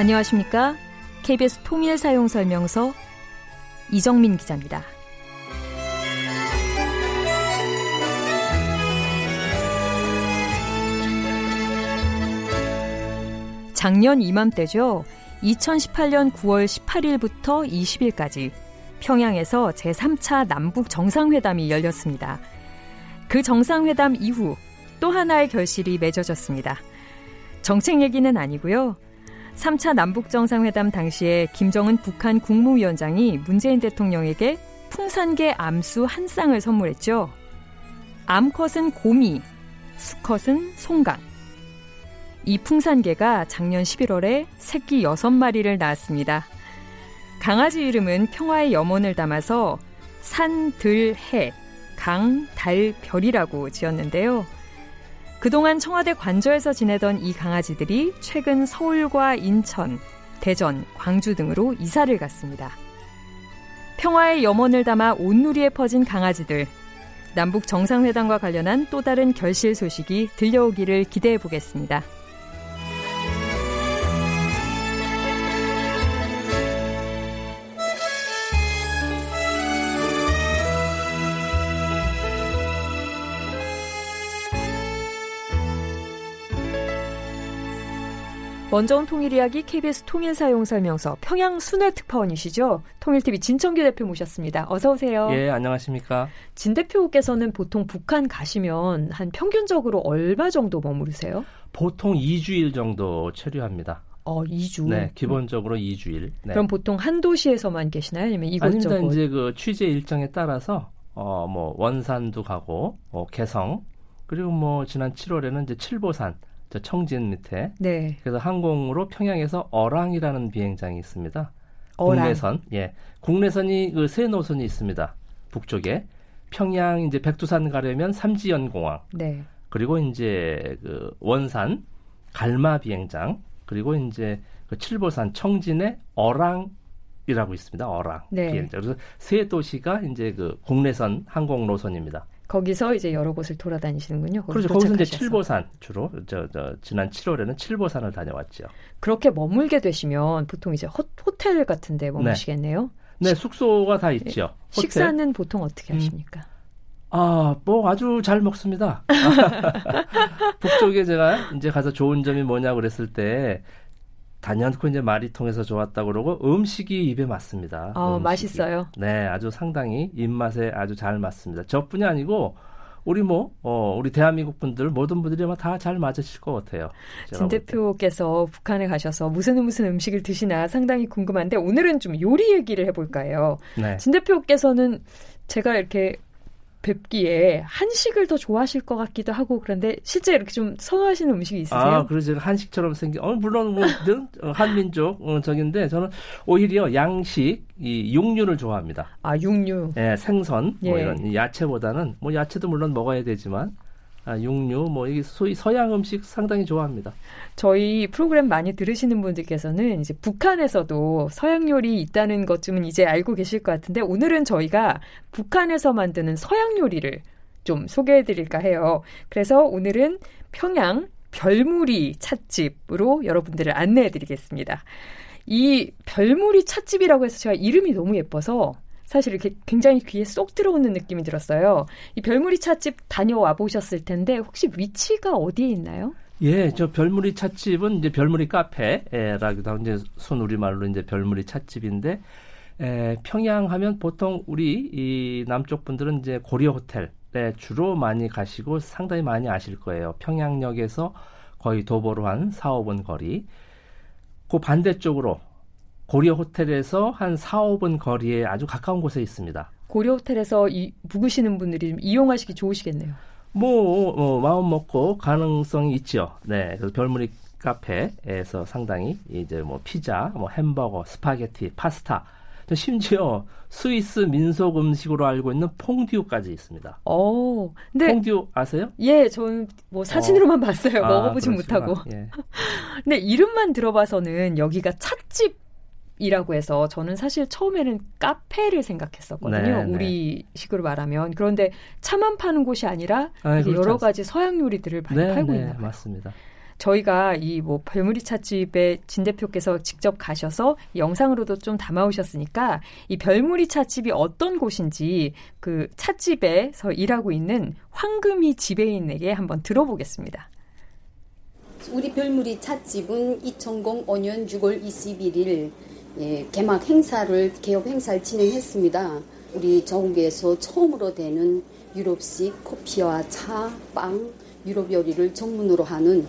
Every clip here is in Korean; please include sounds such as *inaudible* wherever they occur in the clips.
안녕하십니까? KBS 통일 사용 설명서 이정민 기자입니다. 작년 이맘때죠. 2018년 9월 18일부터 20일까지 평양에서 제3차 남북 정상회담이 열렸습니다. 그 정상회담 이후 또 하나의 결실이 맺어졌습니다. 정책 얘기는 아니고요. 3차 남북 정상회담 당시에 김정은 북한 국무위원장이 문재인 대통령에게 풍산개 암수 한 쌍을 선물했죠. 암컷은 고미, 수컷은 송강. 이 풍산개가 작년 11월에 새끼 6마리를 낳았습니다. 강아지 이름은 평화의 염원을 담아서 산, 들, 해, 강, 달, 별이라고 지었는데요. 그동안 청와대 관저에서 지내던 이 강아지들이 최근 서울과 인천, 대전, 광주 등으로 이사를 갔습니다. 평화의 염원을 담아 온누리에 퍼진 강아지들. 남북 정상회담과 관련한 또 다른 결실 소식이 들려오기를 기대해 보겠습니다. 먼저 온 통일 이야기 KBS 통일 사용 설명서 평양 순회 특파원이시죠? 통일TV 진청규 대표 모셨습니다. 어서 오세요. 예, 안녕하십니까? 진 대표께서는 보통 북한 가시면 한 평균적으로 얼마 정도 머무르세요? 보통 2주일 정도 체류합니다. 어, 2주. 네, 기본적으로 2주일. 네. 그럼 보통 한 도시에서만 계시나요? 아니면 이곳저곳? 아닙니다. 이제 그 취재 일정에 따라서 어, 뭐 원산도 가고 어, 개성 그리고 뭐 지난 7월에는 이제 칠보산 저 청진 밑에. 네. 그래서 항공으로 평양에서 어랑이라는 비행장이 있습니다. 어랑. 국내선. 예. 국내선이 그 세 노선이 있습니다. 북쪽에. 평양 이제 백두산 가려면 삼지연 공항. 네. 그리고 이제 그 원산 갈마 비행장 그리고 이제 그 칠보산 청진의 어랑 이라고 있습니다. 어랑 네. 비행장. 그래서 세 도시가 이제 그 국내선 항공 노선입니다. 거기서 이제 여러 곳을 돌아다니시는군요. 그렇죠. 거기서 이제 칠보산 주로 저, 저 지난 7월에는 칠보산을 다녀왔죠. 그렇게 머물게 되시면 보통 이제 호, 텔 같은데 머무시겠네요. 네. 네, 숙소가 다 있죠. 네. 식사는 보통 어떻게 하십니까? 음. 아, 뭐 아주 잘 먹습니다. *laughs* 북쪽에 제가 이제 가서 좋은 점이 뭐냐 그랬을 때 단연코 이제 말이 통해서 좋았다 그러고 음식이 입에 맞습니다. 어, 음식이. 맛있어요. 네, 아주 상당히 입맛에 아주 잘 맞습니다. 저뿐이 아니고 우리 뭐 어, 우리 대한민국 분들 모든 분들이 다잘 맞으실 것 같아요. 진 대표께서 북한에 가셔서 무슨 무슨 음식을 드시나 상당히 궁금한데 오늘은 좀 요리 얘기를 해볼까 해요. 네. 진 대표께서는 제가 이렇게 뵙기에 한식을 더 좋아하실 것 같기도 하고 그런데 실제 이렇게 좀 선호하시는 음식이 있으세요? 아, 그래서 한식처럼 생긴 어 물론 뭐 어, 한민족 어, 적인데 저는 오히려 양식 이 육류를 좋아합니다. 아, 육류. 예, 생선 뭐 예. 이런 야채보다는 뭐 야채도 물론 먹어야 되지만 아, 육류 뭐 이게 소위 서양 음식 상당히 좋아합니다. 저희 프로그램 많이 들으시는 분들께서는 이제 북한에서도 서양 요리 있다는 것쯤은 이제 알고 계실 것 같은데 오늘은 저희가 북한에서 만드는 서양 요리를 좀 소개해 드릴까 해요. 그래서 오늘은 평양 별무리 찻집으로 여러분들을 안내해 드리겠습니다. 이 별무리 찻집이라고 해서 제가 이름이 너무 예뻐서 사실 이렇게 굉장히 귀에 쏙 들어오는 느낌이 들었어요. 이 별무리 찻집 다녀와 보셨을 텐데 혹시 위치가 어디에 있나요? 예, 저 별무리 찻집은 이제 별무리 카페라기도 하고 이제 순 우리말로 이제 별무리 찻집인데 에, 평양 하면 보통 우리 이 남쪽 분들은 이제 고려 호텔에 주로 많이 가시고 상당히 많이 아실 거예요. 평양역에서 거의 도보로 한 4, 5분 거리. 그 반대쪽으로 고려 호텔에서 한 4, 5분 거리에 아주 가까운 곳에 있습니다. 고려 호텔에서 이, 묵으시는 분들이 이용하시기 좋으시겠네요. 뭐, 뭐 마음 먹고 가능성이 있죠. 네, 그래서 별무리 카페에서 상당히 이제 뭐 피자, 뭐 햄버거, 스파게티, 파스타, 심지어 스위스 민속 음식으로 알고 있는 퐁듀까지 있습니다. 어, 근데 퐁듀 아세요? 예, 저는 뭐 사진으로만 어. 봤어요. 아, 먹어보진 못하고. 예. *laughs* 근데 이름만 들어봐서는 여기가 찻집 이라고 해서 저는 사실 처음에는 카페를 생각했었거든요. 네, 네. 우리 식으로 말하면 그런데 차만 파는 곳이 아니라 아. 여러 가지 서양 요리들을 많이 네, 팔고 네, 있나 봐요. 맞습니다. 저희가 이 뭐 별무리 찻집에 진 대표께서 직접 가셔서 영상으로도 좀 담아오셨으니까 이 별무리 찻집이 어떤 곳인지 그 찻집에서 일하고 있는 황금이 지배인에게 한번 들어보겠습니다. 우리 별무리 찻집은 2005년 6월 21일 예, 개막 행사를 개업 행사를 진행했습니다. 우리 전국에서 처음으로 되는 유럽식 커피와 차, 빵, 유럽 요리를 전문으로 하는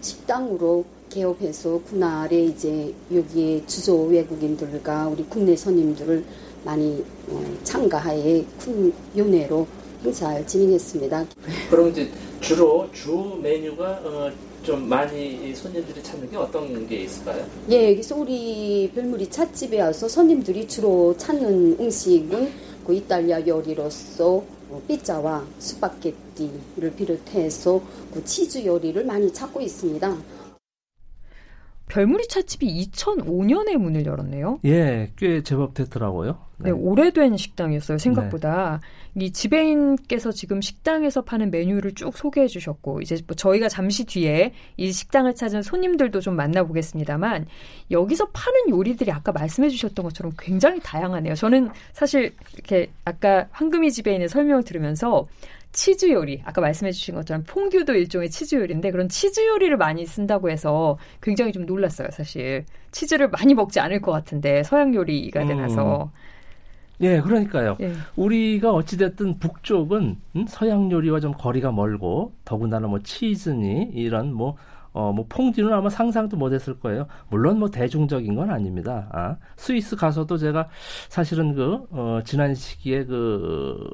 식당으로 개업해서 그날에 이제 여기에 주조 외국인들과 우리 국내 손님들을 많이 어, 참가하에 큰 연회로 행사를 진행했습니다. 그럼 이제 주로 주 메뉴가 어, 좀 많이 손님들이 찾는 게 어떤 게 있을까요? 예, 여기서 우리 별무리 찻집에 와서 손님들이 주로 찾는 음식은 그 이탈리아 요리로서 뭐 피자와 스파게티를 비롯해서 그 치즈 요리를 많이 찾고 있습니다. 별무리 찻집이 2005년에 문을 열었네요. 예, 꽤 제법 됐더라고요. 네, 네 오래된 식당이었어요. 생각보다 네. 이 지배인께서 지금 식당에서 파는 메뉴를 쭉 소개해 주셨고 이제 뭐 저희가 잠시 뒤에 이 식당을 찾은 손님들도 좀 만나보겠습니다만 여기서 파는 요리들이 아까 말씀해 주셨던 것처럼 굉장히 다양하네요. 저는 사실 이렇게 아까 황금이 지배인의 설명을 들으면서 치즈 요리, 아까 말씀해 주신 것처럼 퐁듀도 일종의 치즈 요리인데 그런 치즈 요리를 많이 쓴다고 해서 굉장히 좀 놀랐어요, 사실. 치즈를 많이 먹지 않을 것 같은데 서양 요리가 되나서. 음. 예, 그러니까요. 예. 우리가 어찌됐든 북쪽은 음, 서양 요리와 좀 거리가 멀고 더군다나 뭐 치즈니 이런 뭐 어, 뭐, 퐁듀는 아마 상상도 못 했을 거예요. 물론 뭐 대중적인 건 아닙니다. 아, 스위스 가서도 제가 사실은 그, 어, 지난 시기에 그,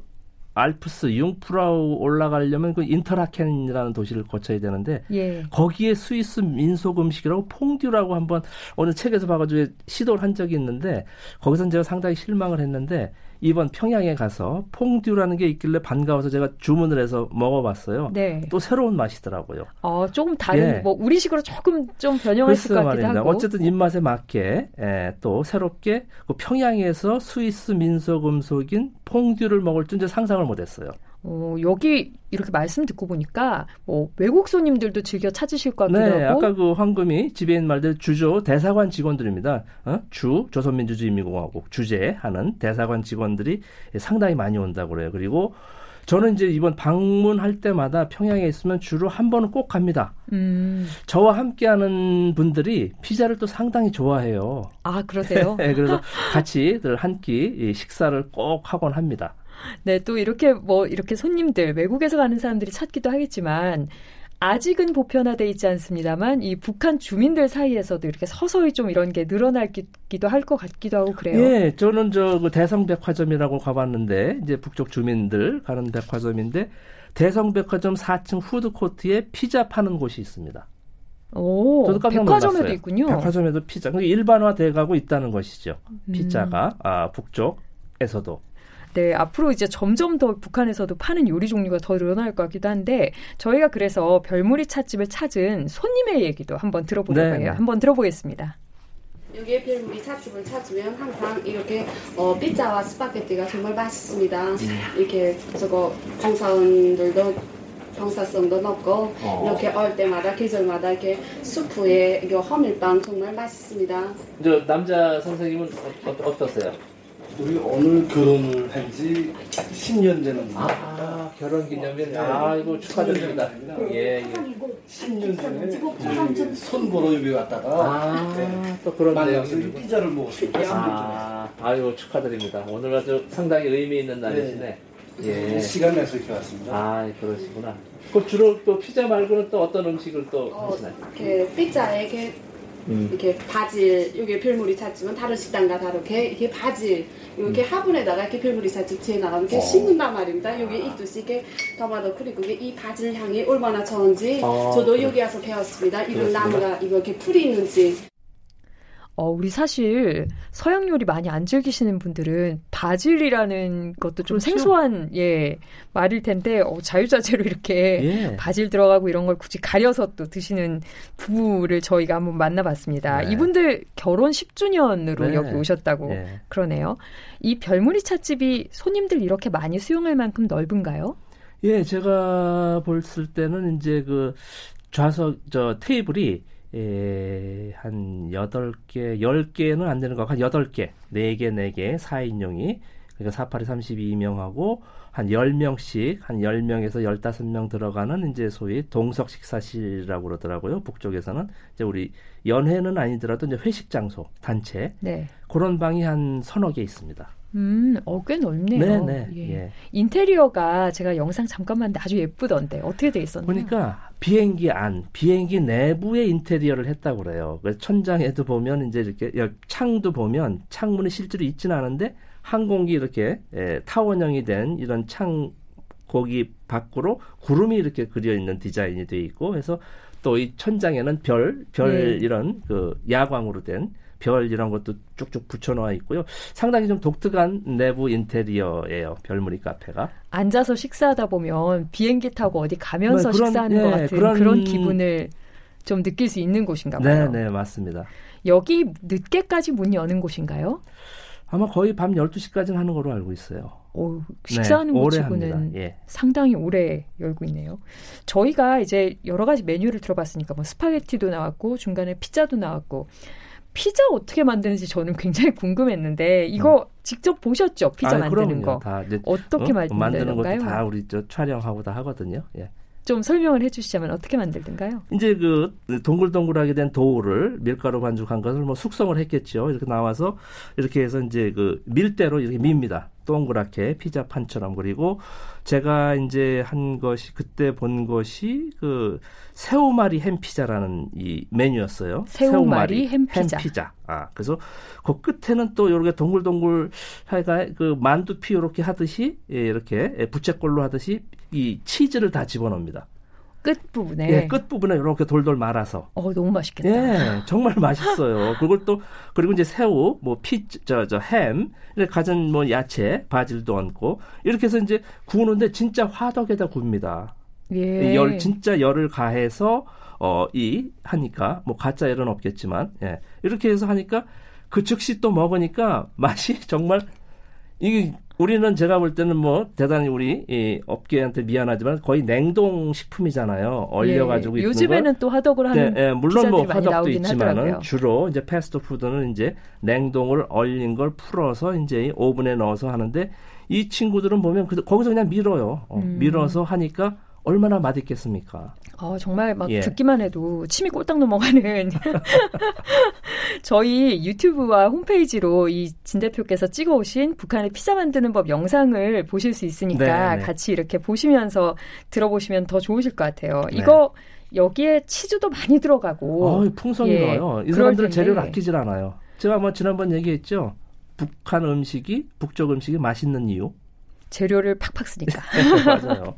알프스 융프라우 올라가려면 그 인터라켄이라는 도시를 거쳐야 되는데 예. 거기에 스위스 민속 음식이라고 퐁듀라고 한번 어느 책에서 봐가지고 시도를 한 적이 있는데 거기서 제가 상당히 실망을 했는데 이번 평양에 가서 퐁듀라는 게 있길래 반가워서 제가 주문을 해서 먹어봤어요. 네. 또 새로운 맛이더라고요. 어, 조금 다른 예. 뭐 우리식으로 조금 좀 변형했을 것 같기도 말입니다. 하고. 어쨌든 입맛에 맞게 예, 또 새롭게 그 평양에서 스위스 민속 음식인 퐁듀를 먹을 줄 이제 상상을 못했어요. 어, 여기 이렇게 말씀 듣고 보니까 뭐 외국 손님들도 즐겨 찾으실 것 같기도 네, 하고. 아까 그 황금이 지배인 말대로 주조 대사관 직원들입니다. 어? 주 조선민주주의인민공화국 주재하는 대사관 직원들이 상당히 많이 온다고 그래요. 그리고 저는 이제 이번 방문할 때마다 평양에 있으면 주로 한 번은 꼭 갑니다. 음. 저와 함께하는 분들이 피자를 또 상당히 좋아해요. 아 그러세요? *laughs* 네, 그래서 같이들 한끼 식사를 꼭 하곤 합니다. 네, 또 이렇게 뭐 이렇게 손님들 외국에서 가는 사람들이 찾기도 하겠지만 아직은 보편화돼 있지 않습니다만 이 북한 주민들 사이에서도 이렇게 서서히 좀 이런 게 늘어나기도 할 것 같기도 하고 그래요. 예, 저는 저 그 대성 백화점이라고 가봤는데 이제 북쪽 주민들 가는 백화점인데 대성 백화점 4층 푸드코트에 피자 파는 곳이 있습니다. 오, 저도 깜짝 백화점에도. 있군요. 백화점에도 피자. 그러니까 일반화돼가고 있다는 것이죠. 피자가 음. 아, 북쪽에서도. 네, 앞으로 이제 점점 더 북한에서도 파는 요리 종류가 더 늘어날 것 같기도 한데 저희가 그래서 별무리 찻집을 찾은 손님의 얘기도 한번 들어보려고 네. 해요. 한번 들어보겠습니다. 여기에 별무리 찻집을 찾으면 항상 이렇게 어, 피자와 스파게티가 정말 맛있습니다. 음. 이렇게 저거 방사원들도 방사성도 높고 어. 이렇게 얼 때마다 계절마다 이렇게 수프에 이거 허밀빵 정말 맛있습니다. 저 남자 선생님은 어, 어, 어떠세요? 우리 오늘 결혼을 한지 10년 되는 아, 아 결혼 기념일 아 이거 축하드립니다. 예, 예. 10년 전에 손 보러 여기 왔다가 아, 네. 또 그런 만나서 피자를 먹었습니다. 아, 아유 축하드립니다. 오늘 아주 상당히 의미 있는 날이시네. 네. 예. 시간 내서 이렇게 왔습니다. 아, 그러시구나. 그 주로 또 피자 말고는 또 어떤 음식을 또 어, 하시나요? 이렇게 피자에 이렇게 음. 이렇게 바질, 이게 필물이 찼지만 다른 식당과 다르게 이게 바질, 이렇게 음. 화분에다가 이렇게 필물이 찼지 뒤에 나가면 이렇게 어. 심는단 말입니다. 여기 있듯이 이렇게 토마토 그리고 이 바질 향이 얼마나 좋은지 어, 저도 그래. 여기 와서 배웠습니다. 이런 나무가 이거 이렇게 풀이 있는지. 어, 우리 사실 서양 요리 많이 안 즐기시는 분들은 바질이라는 것도 좀 그렇죠. 생소한 예 말일 텐데 어, 자유자재로 이렇게 예. 바질 들어가고 이런 걸 굳이 가려서 또 드시는 부부를 저희가 한번 만나봤습니다. 네. 이분들 결혼 10주년으로 네. 여기 오셨다고 네. 그러네요. 이 별무리 찻집이 손님들 이렇게 많이 수용할 만큼 넓은가요? 예, 제가 볼 때는 이제 그 좌석 저 테이블이 에, 한 8개, 10개는 안 되는 거 같고, 한 8개, 4개, 4개, 4인용이, 그러니까 48이 32명하고, 한 10명씩, 한 10명에서 15명 들어가는, 이제 소위 동석 식사실이라고 그러더라고요. 북쪽에서는. 이제 우리 연회는 아니더라도 이제 회식 장소, 단체. 네. 그런 방이 한 서너 개 있습니다. 음, 어, 꽤 넓네요. 네네. 예. 예. 인테리어가 제가 영상 잠깐 봤는데 아주 예쁘던데 어떻게 돼 있었나요? 보니까 비행기 안, 비행기 내부에 인테리어를 했다고 그래요. 그래서 천장에도 보면 이제 이렇게 창도 보면 창문이 실제로 있지는 않은데 항공기 이렇게 예, 타원형이 된 이런 창 거기 밖으로 구름이 이렇게 그려 있는 디자인이 돼 있고 해서 또 이 천장에는 별, 별 네. 이런 그 야광으로 된 별 이런 것도 쭉쭉 붙여놓아 있고요. 상당히 좀 독특한 내부 인테리어예요. 별무리 카페가. 앉아서 식사하다 보면 비행기 타고 어디 가면서 네, 그런, 식사하는 네, 것 같은 그런, 그런, 기분을 좀 느낄 수 있는 곳인가 봐요. 네, 네, 맞습니다. 여기 늦게까지 문 여는 곳인가요? 아마 거의 밤 12시까지는 하는 걸로 알고 있어요. 오, 식사하는 네, 곳치고는 예. 상당히 오래 열고 있네요. 저희가 이제 여러 가지 메뉴를 들어봤으니까 뭐 스파게티도 나왔고 중간에 피자도 나왔고 피자 어떻게 만드는지 저는 굉장히 궁금했는데 이거 음. 직접 보셨죠? 피자 아, 만드는 거. 다 이제, 어떻게 어? 만드는 것도 다 우리 저 촬영하고 다 하거든요. 예. 좀 설명을 해주시자면 어떻게 만들던가요? 이제 그 동글동글하게 된 도우를 밀가루 반죽한 것을 뭐 숙성을 했겠죠. 이렇게 나와서 이렇게 해서 이제 그 밀대로 이렇게 밉니다. 동그랗게 피자 판처럼 그리고 제가 이제 한 것이 그때 본 것이 그 새우말이 햄피자라는 이 메뉴였어요. 새우말이, 햄피자. 햄 피자. 아 그래서 그 끝에는 또 이렇게 동글동글 하여가 그 만두피 이렇게 하듯이 예, 이렇게 부채꼴로 하듯이 이 치즈를 다 집어넣습니다. 끝 부분에 예, 끝 부분에 이렇게 돌돌 말아서. 어, 너무 맛있겠다. 예, 정말 맛있어요. 그걸 또 그리고 이제 새우, 뭐 피, 저, 저 햄, 이렇게 가진 뭐 야채, 바질도 얹고 이렇게 해서 이제 구우는데 진짜 화덕에다 굽니다. 예. 열 진짜 열을 가해서 어, 이 하니까 뭐 가짜 열은 없겠지만 예. 이렇게 해서 하니까 그 즉시 또 먹으니까 맛이 *laughs* 정말 이게 우리는 제가 볼 때는 뭐 대단히 우리 이 업계한테 미안하지만 거의 냉동 식품이잖아요. 얼려 가지고 예, 요즘에는 또 화덕을 하는 네, 예, 물론 뭐 화덕도 있지만은 주로 이제 패스트푸드는 이제 냉동을 얼린 걸 풀어서 이제 오븐에 넣어서 하는데 이 친구들은 보면 그, 거기서 그냥 밀어요. 어, 음. 밀어서 하니까 얼마나 맛있겠습니까? 아, 정말 막 예. 듣기만 해도 침이 꼴딱 넘어가는 *laughs* 저희 유튜브와 홈페이지로 이 진 대표께서 찍어오신 북한의 피자 만드는 법 영상을 보실 수 있으니까 네네. 네. 같이 이렇게 보시면서 들어보시면 더 좋으실 것 같아요. 네. 이거 여기에 치즈도 많이 들어가고 어, 풍성이 예, 나요. 이 사람들 재료를 아끼질 않아요. 제가 뭐 지난번 얘기했죠. 북한 음식이 북쪽 음식이 맛있는 이유. 재료를 팍팍 쓰니까. *laughs* 맞아요.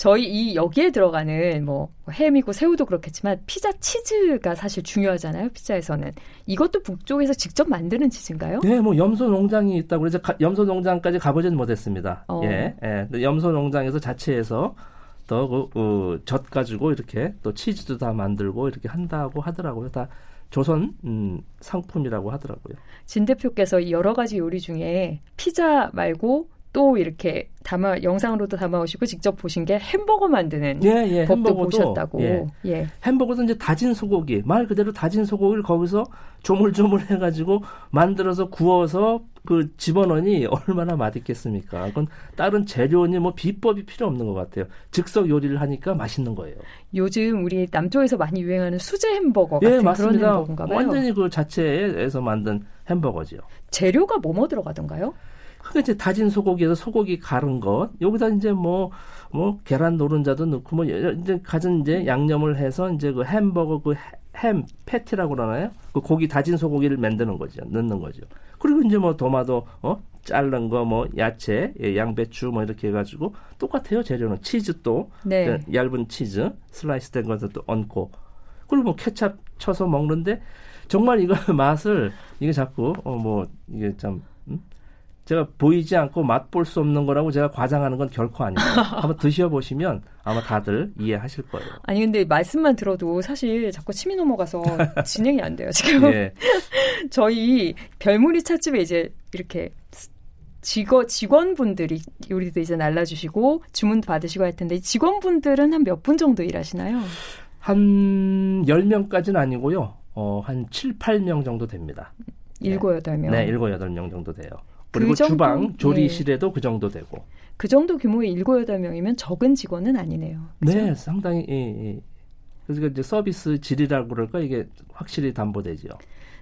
저희 이 여기에 들어가는 뭐 햄이고 새우도 그렇겠지만 피자 치즈가 사실 중요하잖아요. 피자에서는 이것도 북쪽에서 직접 만드는 치즈인가요? 네, 뭐 염소 농장이 있다고 그래서 가, 염소 농장까지 가보진 못했습니다. 어. 예, 예. 염소 농장에서 자체에서 더그 그, 젖 가지고 이렇게 또 치즈도 다 만들고 이렇게 한다고 하더라고요. 다 조선 음, 상품이라고 하더라고요. 진 대표께서 여러 가지 요리 중에 피자 말고 또 이렇게 담아 영상으로도 담아오시고 직접 보신 게 햄버거 만드는 예, 예, 법도 햄버거도, 보셨다고. 예. 예. 햄버거도 이제 다진 소고기 말 그대로 다진 소고기를 거기서 조물조물 해가지고 만들어서 구워서 그 집어넣으니 얼마나 맛있겠습니까? 그건 다른 재료니 뭐 비법이 필요 없는 것 같아요. 즉석 요리를 하니까 맛있는 거예요. 요즘 우리 남쪽에서 많이 유행하는 수제 햄버거 같은 예, 맞습니다. 그런 햄버거인가 봐요. 완전히 그 자체에서 만든 햄버거죠. 재료가 뭐뭐 들어가던가요? 그게 이제 다진 소고기에서 소고기 가른 것 여기다 이제 뭐뭐 뭐 계란 노른자도 넣고 뭐 이제 가진 이제 양념을 해서 이제 그 햄버거 그 햄 패티라고 그러나요? 그 고기 다진 소고기를 만드는 거죠. 넣는 거죠. 그리고 이제 뭐 도마도 어 자른 거 뭐 야채, 예, 양배추 뭐 이렇게 해가지고 똑같아요 재료는 치즈 또 네. 얇은 치즈 슬라이스 된 것을 또 얹고 그리고 뭐 케찹 쳐서 먹는데 정말 이거 *laughs* 맛을 이게 자꾸 어 뭐 이게 참 제가 보이지 않고 맛볼 수 없는 거라고 제가 과장하는 건 결코 아니에요. *laughs* 한번 드셔보시면 아마 다들 이해하실 거예요. 아니 근데 말씀만 들어도 사실 자꾸 침이 넘어가서 *laughs* 진행이 안 돼요 지금. 예. *laughs* 저희 별무리 찻집에 이제 이렇게 직원 직원분들이 요리도 이제 날라주시고 주문도 받으시고 할 텐데 직원분들은 한 몇 분 정도 일하시나요? 한 10명까지는 아니고요. 어, 한 7, 8명 정도 됩니다. 7, 8명. 네, 7, 8명 정도 돼요. 그리고 그 정도, 주방, 조리실에도 네. 그 정도 되고. 그 정도 규모의 7, 8명이면 적은 직원은 아니네요. 그죠? 네, 상당히 예, 예. 그래서 이제 서비스 질이라고 그럴까 이게 확실히 담보되죠.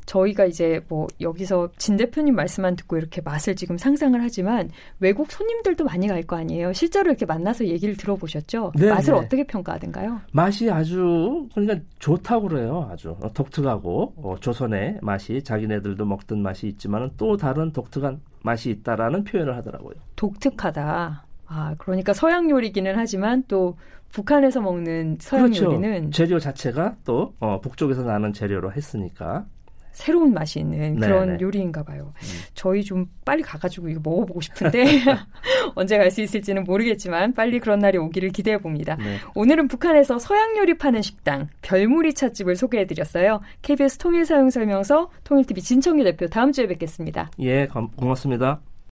저희가 이제 뭐 여기서 진 대표님 말씀만 듣고 이렇게 맛을 지금 상상을 하지만 외국 손님들도 많이 갈 거 아니에요. 실제로 이렇게 만나서 얘기를 들어보셨죠? 네 맛을 네. 어떻게 평가하던가요? 맛이 아주 그러니까 좋다고 그래요. 아주 독특하고 어, 조선의 맛이 자기네들도 먹던 맛이 있지만은 또 다른 독특한 맛이 있다라는 표현을 하더라고요. 독특하다. 아, 그러니까 서양 요리기는 하지만 또 북한에서 먹는 서양 그렇죠. 요리는 재료 자체가 또 어, 북쪽에서 나는 재료로 했으니까 새로운 맛이 있는 네, 그런 네. 요리인가 봐요. 음. 저희 좀 빨리 가가지고 이거 먹어보고 싶은데 *laughs* *laughs* 언제 갈 수 있을지는 모르겠지만 빨리 그런 날이 오기를 기대해 봅니다. 네. 오늘은 북한에서 서양 요리 파는 식당 별무리 찻집을 소개해드렸어요. KBS 통일사용설명서 통일TV 진청규 대표 다음 주에 뵙겠습니다. 예, 고맙습니다.